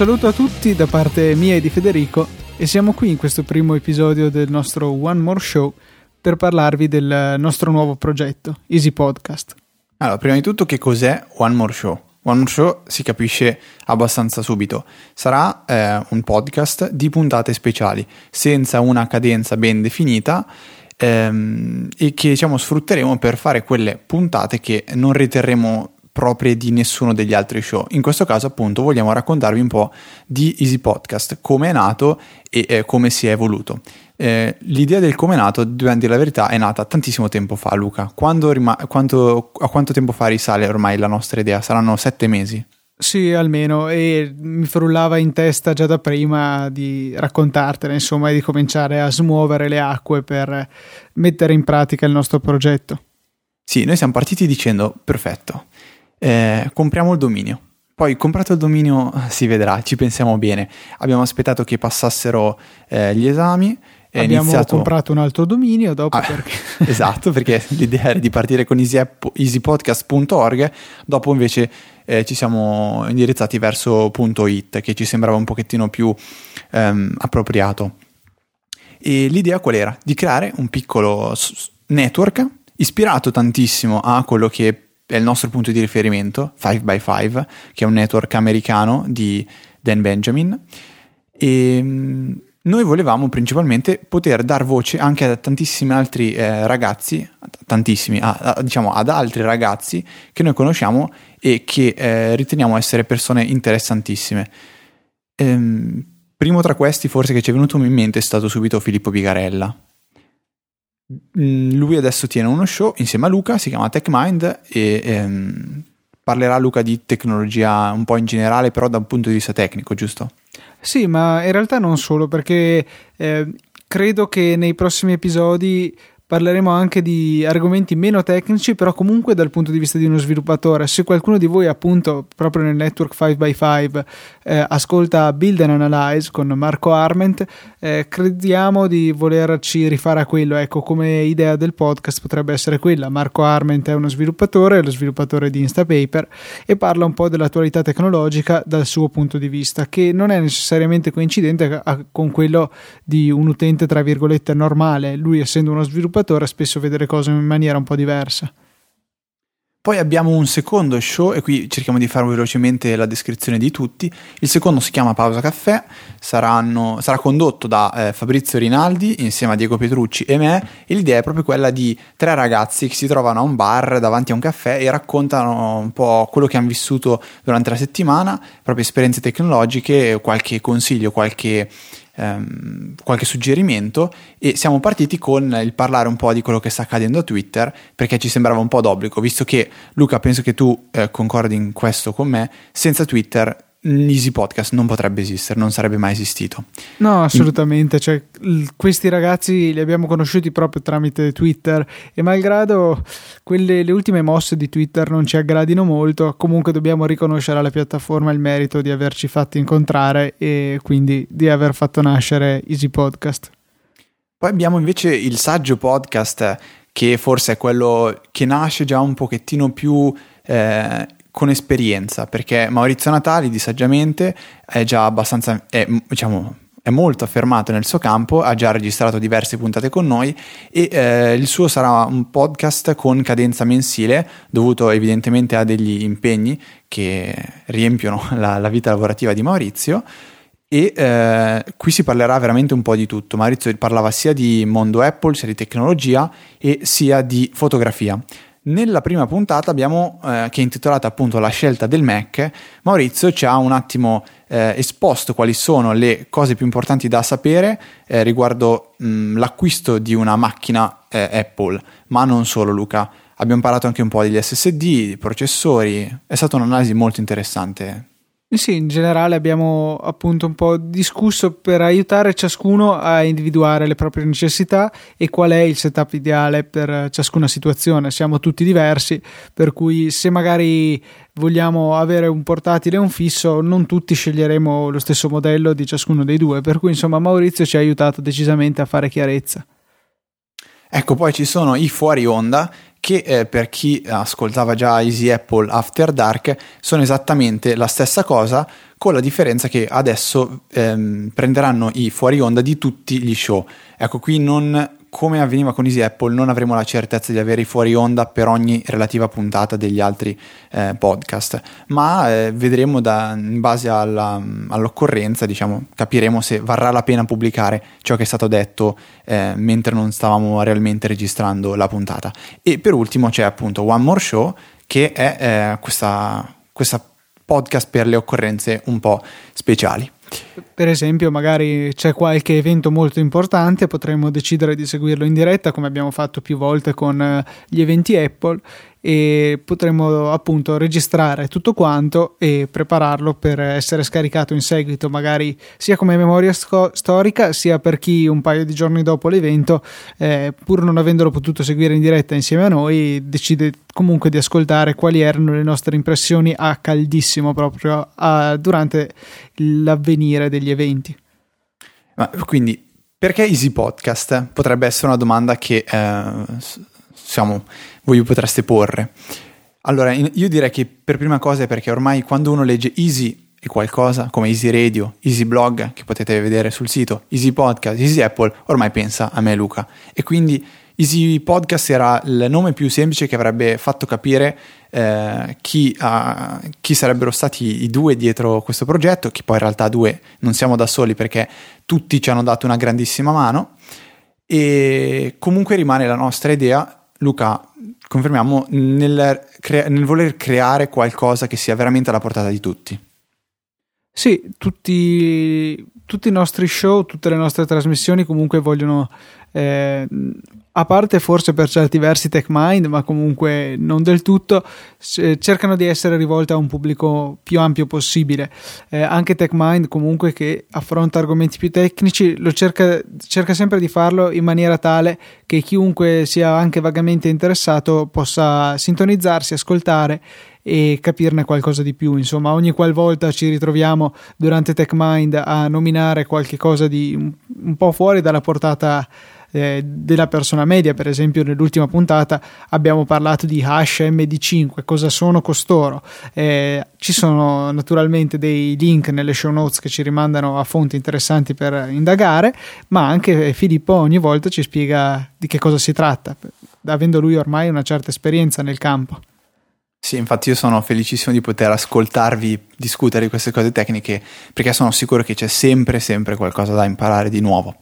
saluto a tutti da parte mia e di Federico e siamo qui in questo primo episodio del nostro One More Show per parlarvi del nostro nuovo progetto, Easy Podcast. Allora, prima di tutto che cos'è One More Show? One More Show si capisce abbastanza subito. Sarà eh, un podcast di puntate speciali, senza una cadenza ben definita ehm, e che diciamo, sfrutteremo per fare quelle puntate che non riterremo proprie di nessuno degli altri show. In questo caso, appunto, vogliamo raccontarvi un po' di Easy Podcast, come è nato e eh, come si è evoluto. Eh, l'idea del come è nato, dobbiamo dire la verità, è nata tantissimo tempo fa, Luca. Rima- quanto, a quanto tempo fa risale ormai la nostra idea? Saranno sette mesi? Sì, almeno, e mi frullava in testa già da prima di raccontartene, insomma, e di cominciare a smuovere le acque per mettere in pratica il nostro progetto. Sì, noi siamo partiti dicendo, perfetto, eh, compriamo il dominio. Poi comprato il dominio si vedrà, ci pensiamo bene. Abbiamo aspettato che passassero eh, gli esami. Abbiamo iniziato... comprato un altro dominio dopo ah, perché... esatto, perché l'idea era di partire con easypodcast.org, dopo invece eh, ci siamo indirizzati verso .it che ci sembrava un pochettino più ehm, appropriato. E l'idea qual era? Di creare un piccolo network ispirato tantissimo a quello che è il nostro punto di riferimento, 5x5, che è un network americano di Dan Benjamin. E mm, noi volevamo principalmente poter dar voce anche a tantissimi altri eh, ragazzi, tantissimi, a, a, diciamo ad altri ragazzi che noi conosciamo e che eh, riteniamo essere persone interessantissime. Ehm, primo tra questi forse che ci è venuto in mente è stato subito Filippo Pigarella Mm, lui adesso tiene uno show insieme a Luca, si chiama TechMind e ehm, parlerà Luca di tecnologia un po' in generale, però da un punto di vista tecnico, giusto? Sì, ma in realtà non solo, perché eh, credo che nei prossimi episodi parleremo anche di argomenti meno tecnici, però comunque dal punto di vista di uno sviluppatore. Se qualcuno di voi, appunto, proprio nel network 5x5, eh, ascolta Build and Analyze con Marco Arment, eh, crediamo di volerci rifare a quello. Ecco, come idea del podcast potrebbe essere quella. Marco Arment è uno sviluppatore, è lo sviluppatore di Instapaper e parla un po' dell'attualità tecnologica dal suo punto di vista, che non è necessariamente coincidente con quello di un utente, tra virgolette, normale. Lui, essendo uno sviluppatore, sviluppatore spesso vede le cose in maniera un po' diversa. Poi abbiamo un secondo show e qui cerchiamo di fare velocemente la descrizione di tutti. Il secondo si chiama Pausa Caffè, Saranno, sarà condotto da eh, Fabrizio Rinaldi insieme a Diego Petrucci e me e l'idea è proprio quella di tre ragazzi che si trovano a un bar davanti a un caffè e raccontano un po' quello che hanno vissuto durante la settimana, proprio esperienze tecnologiche, qualche consiglio, qualche ehm, qualche suggerimento e siamo partiti con il parlare un po' di quello che sta accadendo a Twitter perché ci sembrava un po' d'obbligo, visto che Luca penso che tu eh, concordi in questo con me, senza Twitter l'Easy Podcast non potrebbe esistere, non sarebbe mai esistito. No, assolutamente. Cioè, questi ragazzi li abbiamo conosciuti proprio tramite Twitter e malgrado quelle, le ultime mosse di Twitter non ci aggradino molto, comunque dobbiamo riconoscere alla piattaforma il merito di averci fatti incontrare e quindi di aver fatto nascere Easy Podcast. Poi abbiamo invece il saggio podcast che forse è quello che nasce già un pochettino più... Eh, con esperienza, perché Maurizio Natali di Saggiamente è già abbastanza, è, diciamo, è molto affermato nel suo campo, ha già registrato diverse puntate con noi e eh, il suo sarà un podcast con cadenza mensile, dovuto evidentemente a degli impegni che riempiono la, la vita lavorativa di Maurizio. E eh, qui si parlerà veramente un po' di tutto. Maurizio parlava sia di mondo Apple, sia di tecnologia e sia di fotografia. Nella prima puntata abbiamo, eh, che è intitolata appunto La scelta del Mac, Maurizio ci ha un attimo eh, esposto quali sono le cose più importanti da sapere eh, riguardo mh, l'acquisto di una macchina eh, Apple, ma non solo Luca. Abbiamo parlato anche un po' degli SSD, processori, è stata un'analisi molto interessante sì, in generale abbiamo appunto un po' discusso per aiutare ciascuno a individuare le proprie necessità e qual è il setup ideale per ciascuna situazione. Siamo tutti diversi, per cui se magari vogliamo avere un portatile e un fisso, non tutti sceglieremo lo stesso modello di ciascuno dei due, per cui insomma Maurizio ci ha aiutato decisamente a fare chiarezza. Ecco, poi ci sono i fuori onda che eh, per chi ascoltava già Easy Apple After Dark sono esattamente la stessa cosa con la differenza che adesso ehm, prenderanno i fuori onda di tutti gli show. Ecco, qui non come avveniva con Easy Apple, non avremo la certezza di avere i fuori onda per ogni relativa puntata degli altri eh, podcast, ma eh, vedremo da, in base alla, all'occorrenza, diciamo, capiremo se varrà la pena pubblicare ciò che è stato detto eh, mentre non stavamo realmente registrando la puntata. E per ultimo c'è appunto One More Show, che è eh, questa, questa podcast per le occorrenze un po' speciali. Per esempio, magari c'è qualche evento molto importante, potremmo decidere di seguirlo in diretta, come abbiamo fatto più volte con eh, gli eventi Apple, e potremmo appunto registrare tutto quanto e prepararlo per essere scaricato in seguito, magari sia come memoria sco- storica, sia per chi un paio di giorni dopo l'evento, eh, pur non avendolo potuto seguire in diretta insieme a noi, decide comunque di ascoltare quali erano le nostre impressioni a caldissimo proprio a, durante l'avvenire degli eventi. Ma quindi perché Easy Podcast? Potrebbe essere una domanda che eh, siamo, voi potreste porre. Allora, io direi che per prima cosa è perché ormai quando uno legge Easy e qualcosa come Easy Radio, Easy Blog, che potete vedere sul sito, Easy Podcast, Easy Apple, ormai pensa a me Luca. E quindi Easy Podcast era il nome più semplice che avrebbe fatto capire eh, chi, uh, chi, sarebbero stati i due dietro questo progetto, che poi in realtà due non siamo da soli perché tutti ci hanno dato una grandissima mano. E comunque rimane la nostra idea Luca, confermiamo nel, crea- nel, voler creare qualcosa che sia veramente alla portata di tutti. Sì, tutti, tutti i nostri show, tutte le nostre trasmissioni comunque vogliono eh, a parte forse per certi versi TechMind, ma comunque non del tutto, cercano di essere rivolte a un pubblico più ampio possibile. Eh, anche TechMind, comunque, che affronta argomenti più tecnici, cerca, cerca sempre di farlo in maniera tale che chiunque sia anche vagamente interessato possa sintonizzarsi, ascoltare e capirne qualcosa di più. Insomma, ogni qualvolta ci ritroviamo durante TechMind a nominare qualche cosa di un, po' fuori dalla portata eh, della persona media. Per esempio, nell'ultima puntata abbiamo parlato di hash MD5, cosa sono costoro. Eh, ci sono naturalmente dei link nelle show notes che ci rimandano a fonti interessanti per indagare, ma anche Filippo ogni volta ci spiega di che cosa si tratta, avendo lui ormai una certa esperienza nel campo. Sì, infatti io sono felicissimo di poter ascoltarvi discutere di queste cose tecniche perché sono sicuro che c'è sempre, sempre qualcosa da imparare di nuovo.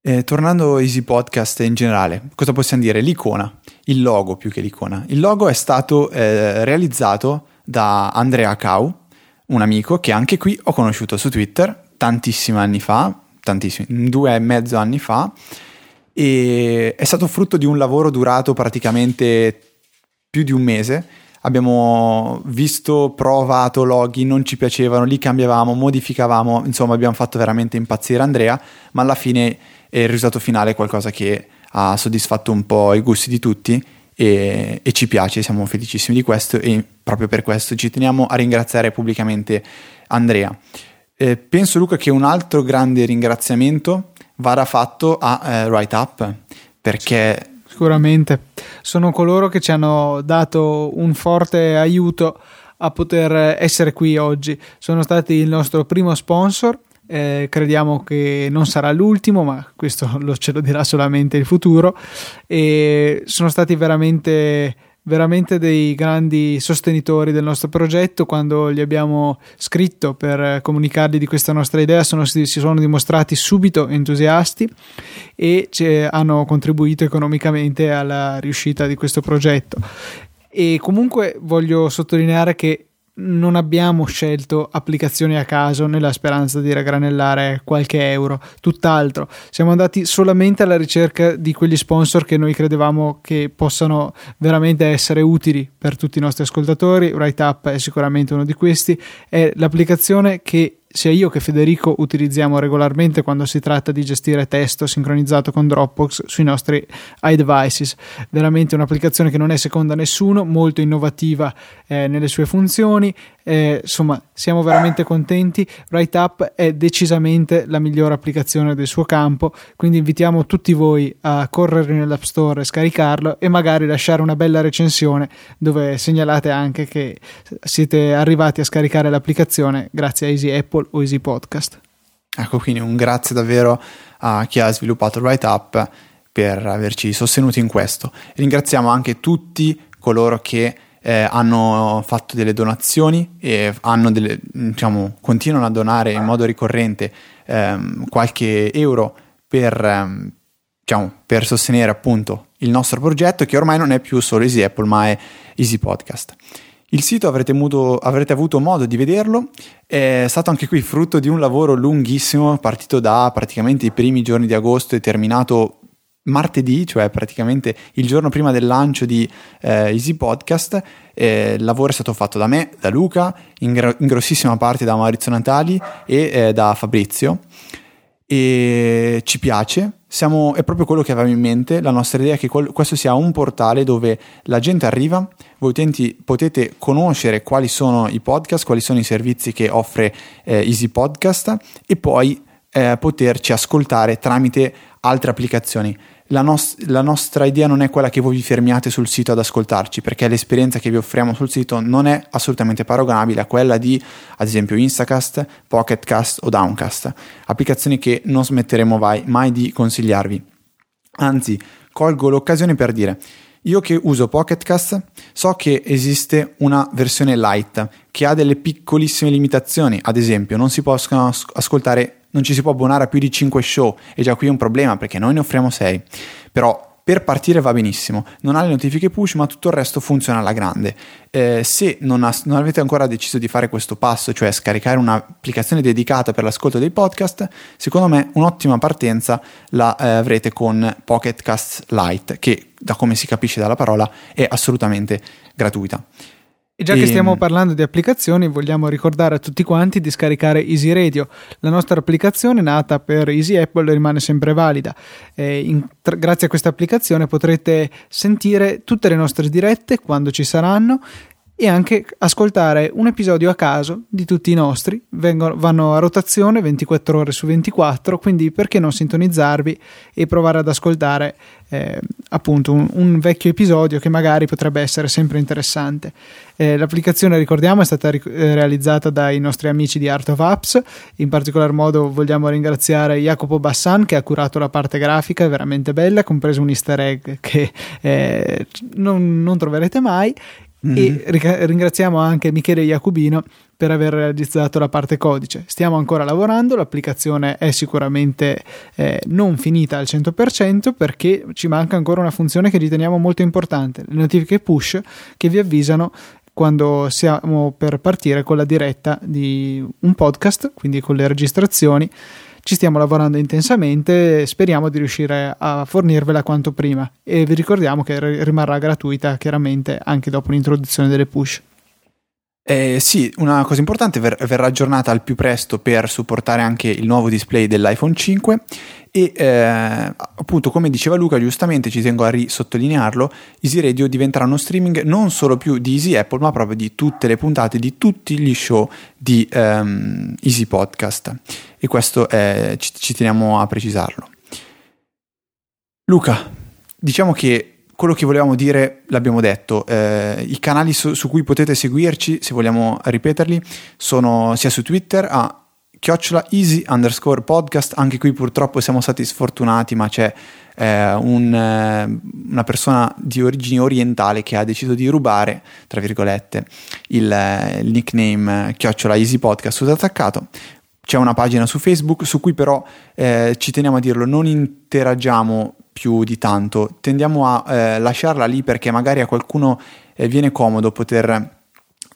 Eh, tornando a Easy Podcast in generale, cosa possiamo dire? L'icona, il logo più che l'icona. Il logo è stato eh, realizzato da Andrea Cau, un amico che anche qui ho conosciuto su Twitter tantissimi anni fa, tantissimi, due e mezzo anni fa, e è stato frutto di un lavoro durato praticamente più di un mese. Abbiamo visto, provato loghi, non ci piacevano, li cambiavamo, modificavamo, insomma abbiamo fatto veramente impazzire Andrea, ma alla fine e il risultato finale è qualcosa che ha soddisfatto un po' i gusti di tutti e, e, ci piace, siamo felicissimi di questo e proprio per questo ci teniamo a ringraziare pubblicamente Andrea. Eh, penso Luca che un altro grande ringraziamento vada fatto a eh, Write Up perché sicuramente sono coloro che ci hanno dato un forte aiuto a poter essere qui oggi. Sono stati il nostro primo sponsor eh, crediamo che non sarà l'ultimo, ma questo lo, ce lo dirà solamente il futuro. E sono stati veramente veramente dei grandi sostenitori del nostro progetto. Quando gli abbiamo scritto per comunicargli di questa nostra idea, sono, si sono dimostrati subito entusiasti e hanno contribuito economicamente alla riuscita di questo progetto. E comunque voglio sottolineare che non abbiamo scelto applicazioni a caso nella speranza di raggranellare qualche euro, tutt'altro. Siamo andati solamente alla ricerca di quegli sponsor che noi credevamo che possano veramente essere utili per tutti i nostri ascoltatori. WriteUp è sicuramente uno di questi. È l'applicazione che sia io che Federico utilizziamo regolarmente quando si tratta di gestire testo sincronizzato con Dropbox sui nostri iDevices. Veramente un'applicazione che non è seconda a nessuno, molto innovativa eh, nelle sue funzioni, eh, insomma siamo veramente contenti. Write Up è decisamente la migliore applicazione del suo campo, quindi invitiamo tutti voi a correre nell'App Store e scaricarlo e magari lasciare una bella recensione dove segnalate anche che siete arrivati a scaricare l'applicazione grazie a Easy Apple o Easy Podcast. Ecco, quindi un grazie davvero a chi ha sviluppato Write Up per averci sostenuti in questo. Ringraziamo anche tutti coloro che eh, hanno fatto delle donazioni e delle, diciamo, continuano a donare in modo ricorrente ehm, qualche euro per, ehm, diciamo, per sostenere appunto il nostro progetto che ormai non è più solo Easy Apple ma è Easy Podcast. Il sito avrete, muto, avrete, avuto modo di vederlo, è stato anche qui frutto di un lavoro lunghissimo, partito da praticamente i primi giorni di agosto e terminato martedì, cioè praticamente il giorno prima del lancio di eh, Easy Podcast. Eh, il lavoro è stato fatto da me, da Luca, in, gr- in grossissima parte da Maurizio Natali e eh, da Fabrizio. E ci piace, siamo, è proprio quello che avevamo in mente. La nostra idea è che quel, questo sia un portale dove la gente arriva, voi utenti potete conoscere quali sono i podcast, quali sono i servizi che offre eh, Easy Podcast e poi eh, poterci ascoltare tramite altre applicazioni la, nos- la, nostra idea non è quella che voi vi fermiate sul sito ad ascoltarci, perché l'esperienza che vi offriamo sul sito non è assolutamente paragonabile a quella di, ad esempio, Instacast, Pocketcast o Downcast, applicazioni che non smetteremo mai, mai di consigliarvi. Anzi, colgo l'occasione per dire, io che uso Pocketcast so che esiste una versione light che ha delle piccolissime limitazioni, ad esempio non si possono ascoltare non ci si può abbonare a più di 5 show e già qui è un problema perché noi ne offriamo 6. Però per partire va benissimo, non ha le notifiche push ma tutto il resto funziona alla grande. Eh, se non, ha, non, avete ancora deciso di fare questo passo, cioè scaricare un'applicazione dedicata per l'ascolto dei podcast, secondo me un'ottima partenza la eh, avrete con Pocket Cast Lite che da come si capisce dalla parola è assolutamente gratuita. E già che stiamo parlando di applicazioni, vogliamo ricordare a tutti quanti di scaricare Easy Radio. La nostra applicazione, nata per Easy Apple, rimane sempre valida. In, tra, grazie a questa applicazione potrete sentire tutte le nostre dirette quando ci saranno e anche ascoltare un episodio a caso di tutti i nostri. Vengono, vanno a rotazione 24 ore su 24, quindi perché non sintonizzarvi e provare ad ascoltare eh, appunto un, un, vecchio episodio che magari potrebbe essere sempre interessante. Eh, l'applicazione, ricordiamo, è stata ric- eh, realizzata dai nostri amici di Art of Apps, in particolar modo vogliamo ringraziare Jacopo Bassan che ha curato la parte grafica, è veramente bella, compreso un easter egg che eh, non, non troverete mai Mm-hmm. E ringraziamo anche Michele Iacubino per aver realizzato la parte codice. Stiamo ancora lavorando, l'applicazione è sicuramente eh, non finita al 100% perché ci manca ancora una funzione che riteniamo molto importante, le notifiche push che vi avvisano quando siamo per partire con la diretta di un podcast, quindi con le registrazioni ci stiamo lavorando intensamente, speriamo di riuscire a fornirvela quanto prima e vi ricordiamo che rimarrà gratuita chiaramente anche dopo l'introduzione delle push. Eh, sì, una cosa importante ver- verrà aggiornata al più presto per supportare anche il nuovo display dell'iPhone 5 e eh, appunto come diceva Luca giustamente ci tengo a risottolinearlo Easy Radio diventerà uno streaming non solo più di Easy Apple ma proprio di tutte le puntate di tutti gli show di um, Easy Podcast. E questo è, ci, ci teniamo a precisarlo. Luca diciamo che quello che volevamo dire l'abbiamo detto. Eh, I canali su, su, cui potete seguirci, se vogliamo ripeterli, sono sia su Twitter a chiocciola easy underscore podcast. Anche qui purtroppo siamo stati sfortunati, ma c'è eh, un, eh, una persona di origine orientale che ha deciso di rubare, tra virgolette, il, eh, il nickname chiocciola easy podcast tutto attaccato c'è una pagina su Facebook su cui però eh, ci teniamo a dirlo, non interagiamo più di tanto, tendiamo a eh, lasciarla lì perché magari a qualcuno eh, viene comodo poter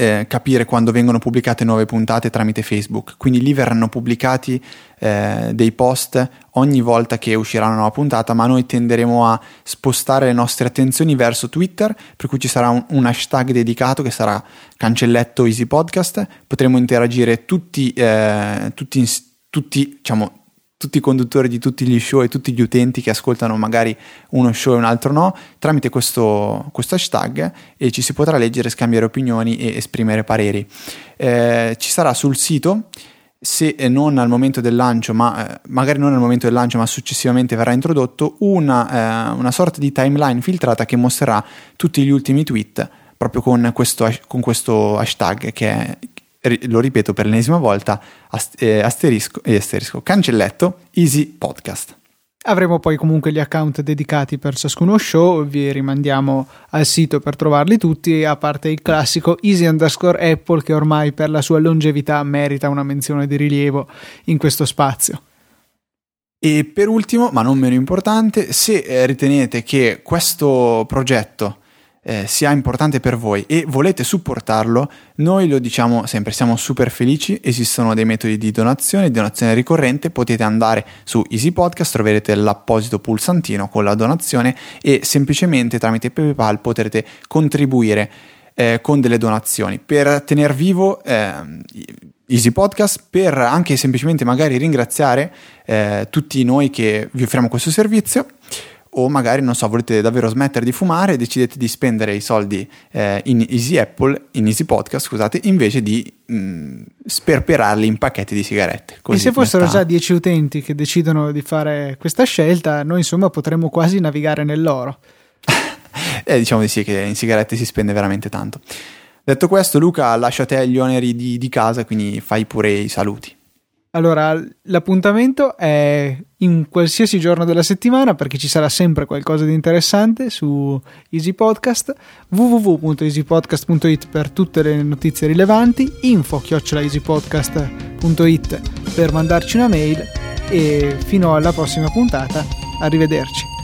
eh, capire quando vengono pubblicate nuove puntate tramite Facebook, quindi lì verranno pubblicati eh, dei post ogni volta che uscirà una nuova puntata, ma noi tenderemo a spostare le nostre attenzioni verso Twitter, per cui ci sarà un, un hashtag dedicato che sarà cancelletto Easy Podcast, potremo interagire tutti, eh, tutti, tutti diciamo, tutti i conduttori di tutti gli show e tutti gli utenti che ascoltano magari uno show e un altro no, tramite questo, questo hashtag e ci si potrà leggere, scambiare opinioni e esprimere pareri. Eh, ci sarà sul sito se non al momento del lancio, ma eh, magari non al momento del lancio, ma successivamente verrà introdotto una, eh, una, sorta di timeline filtrata che mostrerà tutti gli ultimi tweet proprio con questo, con questo hashtag che è, lo ripeto per l'ennesima volta, eh, asterisco, eh, asterisco, cancelletto, Easy Podcast. Avremo poi comunque gli account dedicati per ciascuno show, vi rimandiamo al sito per trovarli tutti, a parte il classico Easy underscore Apple che ormai per la sua longevità merita una menzione di rilievo in questo spazio. E per ultimo, ma non meno importante, se eh, ritenete che questo progetto eh, sia importante per voi e volete supportarlo, noi lo diciamo sempre, siamo super felici, esistono dei metodi di donazione, di donazione ricorrente, potete andare su Easy Podcast, troverete l'apposito pulsantino con la donazione e semplicemente tramite PayPal potrete contribuire eh, con delle donazioni. Per tenere vivo eh, Easy Podcast, per anche semplicemente magari ringraziare eh, tutti noi che vi offriamo questo servizio o magari non so volete davvero smettere di fumare e decidete di spendere i soldi eh, in Easy Apple in Easy Podcast scusate invece di mh, mm, sperperarli in pacchetti di sigarette. E se fossero metta... già 10 utenti che decidono di fare questa scelta noi insomma potremmo quasi navigare nell'oro. Eh, diciamo di sì che in sigarette si spende veramente tanto. Detto questo Luca lascia a te gli oneri di, di casa quindi fai pure i saluti allora, l'appuntamento è in qualsiasi giorno della settimana perché ci sarà sempre qualcosa di interessante su Easy Podcast, www.easypodcast.it per tutte le notizie rilevanti, info-easypodcast.it per mandarci una mail e fino alla prossima puntata, arrivederci.